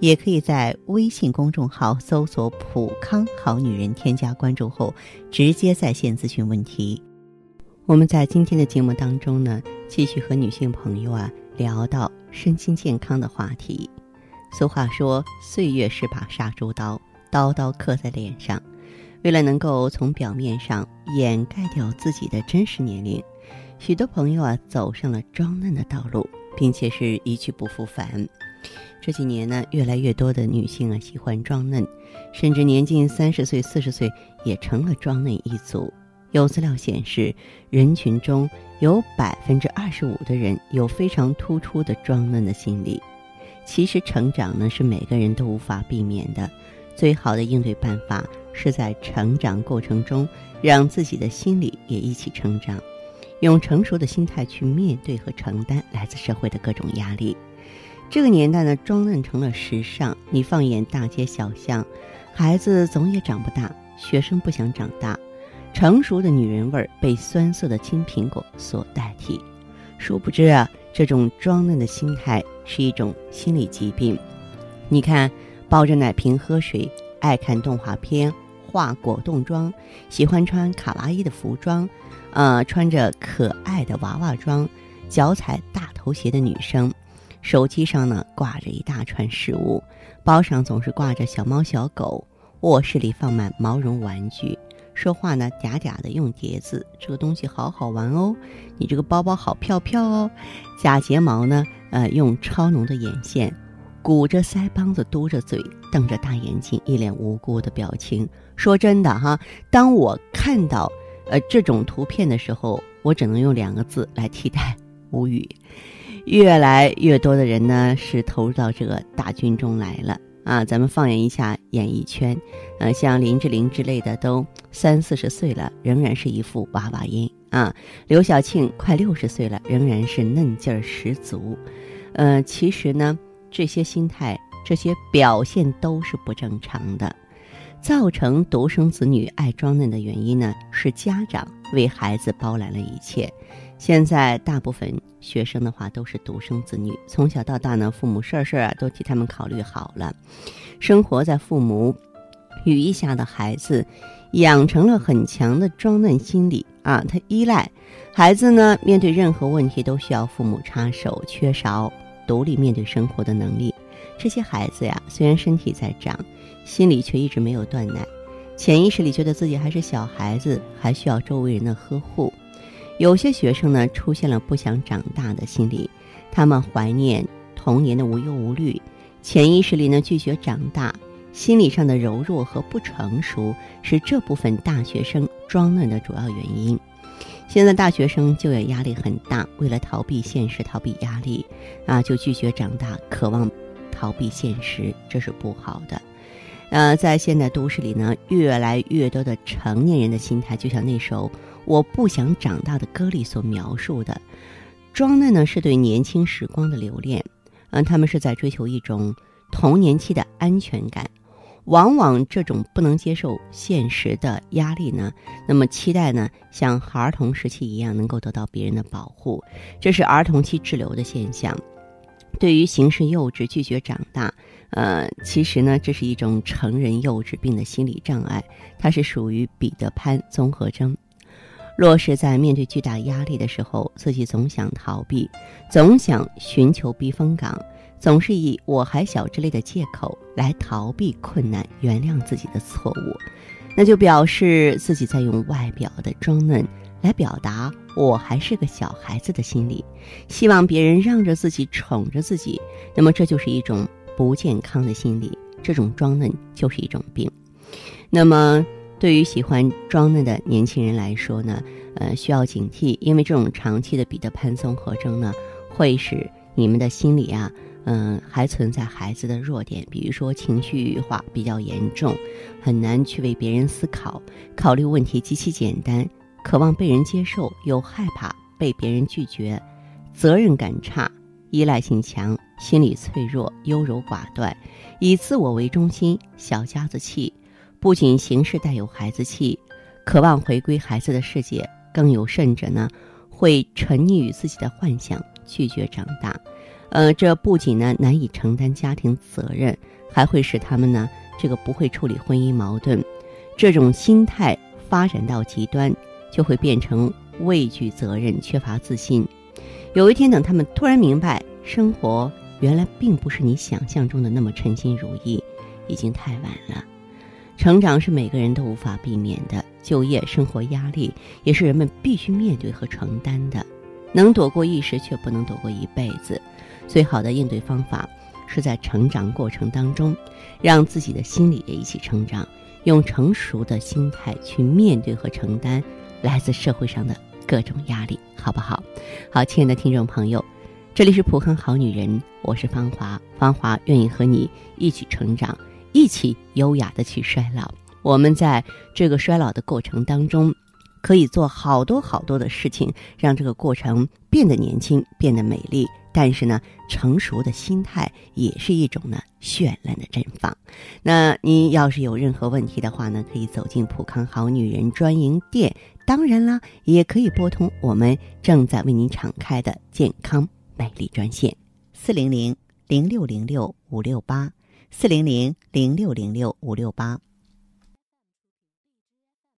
也可以在微信公众号搜索“普康好女人”，添加关注后直接在线咨询问题。我们在今天的节目当中呢，继续和女性朋友啊聊到身心健康的话题。俗话说：“岁月是把杀猪刀，刀刀刻在脸上。”为了能够从表面上掩盖掉自己的真实年龄，许多朋友啊走上了装嫩的道路，并且是一去不复返。这几年呢，越来越多的女性啊喜欢装嫩，甚至年近三十岁、四十岁也成了装嫩一族。有资料显示，人群中有百分之二十五的人有非常突出的装嫩的心理。其实，成长呢是每个人都无法避免的，最好的应对办法是在成长过程中让自己的心理也一起成长，用成熟的心态去面对和承担来自社会的各种压力。这个年代呢，装嫩成了时尚。你放眼大街小巷，孩子总也长不大，学生不想长大，成熟的女人味儿被酸涩的青苹果所代替。殊不知啊，这种装嫩的心态是一种心理疾病。你看，抱着奶瓶喝水，爱看动画片，化果冻妆，喜欢穿卡哇伊的服装，呃，穿着可爱的娃娃装，脚踩大头鞋的女生。手机上呢挂着一大串食物，包上总是挂着小猫小狗，卧室里放满毛绒玩具，说话呢嗲嗲的用叠字，这个东西好好玩哦，你这个包包好飘飘哦，假睫毛呢呃用超浓的眼线，鼓着腮帮子嘟着嘴，瞪着大眼睛，一脸无辜的表情。说真的哈，当我看到呃这种图片的时候，我只能用两个字来替代：无语。越来越多的人呢是投入到这个大军中来了啊！咱们放眼一下演艺圈，呃，像林志玲之类的都三四十岁了，仍然是一副娃娃音啊。刘晓庆快六十岁了，仍然是嫩劲儿十足。呃，其实呢，这些心态、这些表现都是不正常的。造成独生子女爱装嫩的原因呢，是家长为孩子包揽了一切。现在大部分学生的话都是独生子女，从小到大呢，父母事儿事儿啊都替他们考虑好了，生活在父母羽翼下的孩子，养成了很强的装嫩心理啊，他依赖孩子呢，面对任何问题都需要父母插手，缺少独立面对生活的能力。这些孩子呀，虽然身体在长。心里却一直没有断奶，潜意识里觉得自己还是小孩子，还需要周围人的呵护。有些学生呢，出现了不想长大的心理，他们怀念童年的无忧无虑，潜意识里呢拒绝长大，心理上的柔弱和不成熟是这部分大学生装嫩的主要原因。现在大学生就业压力很大，为了逃避现实、逃避压力，啊，就拒绝长大，渴望逃避现实，这是不好的。呃，在现代都市里呢，越来越多的成年人的心态，就像那首《我不想长大》的歌里所描述的，装嫩呢是对年轻时光的留恋，嗯，他们是在追求一种童年期的安全感，往往这种不能接受现实的压力呢，那么期待呢像儿童时期一样能够得到别人的保护，这是儿童期滞留的现象。对于行事幼稚、拒绝长大，呃，其实呢，这是一种成人幼稚病的心理障碍，它是属于彼得潘综合征。若是在面对巨大压力的时候，自己总想逃避，总想寻求避风港，总是以“我还小”之类的借口来逃避困难、原谅自己的错误，那就表示自己在用外表的装嫩。来表达我还是个小孩子的心理，希望别人让着自己、宠着自己，那么这就是一种不健康的心理。这种装嫩就是一种病。那么对于喜欢装嫩的年轻人来说呢，呃，需要警惕，因为这种长期的彼得潘综合征呢，会使你们的心理啊，嗯，还存在孩子的弱点，比如说情绪化比较严重，很难去为别人思考，考虑问题极其简单。渴望被人接受，又害怕被别人拒绝，责任感差，依赖性强，心理脆弱，优柔寡断，以自我为中心，小家子气。不仅行事带有孩子气，渴望回归孩子的世界，更有甚者呢，会沉溺于自己的幻想，拒绝长大。呃，这不仅呢难以承担家庭责任，还会使他们呢这个不会处理婚姻矛盾。这种心态发展到极端，就会变成畏惧责任、缺乏自信。有一天，等他们突然明白，生活原来并不是你想象中的那么称心如意，已经太晚了。成长是每个人都无法避免的，就业、生活压力也是人们必须面对和承担的。能躲过一时，却不能躲过一辈子。最好的应对方法，是在成长过程当中，让自己的心理也一起成长，用成熟的心态去面对和承担来自社会上的各种压力，好不好？好，亲爱的听众朋友，这里是普康好女人，我是芳华，芳华愿意和你一起成长，一起优雅的去衰老。我们在这个衰老的过程当中。可以做好多好多的事情，让这个过程变得年轻，变得美丽。但是呢，成熟的心态也是一种呢绚烂的绽放。那你要是有任何问题的话呢，可以走进普康好女人专营店。当然啦，也可以拨通我们正在为您敞开的健康美丽专线：四零零零六零六五六八，四零零零六零六五六八。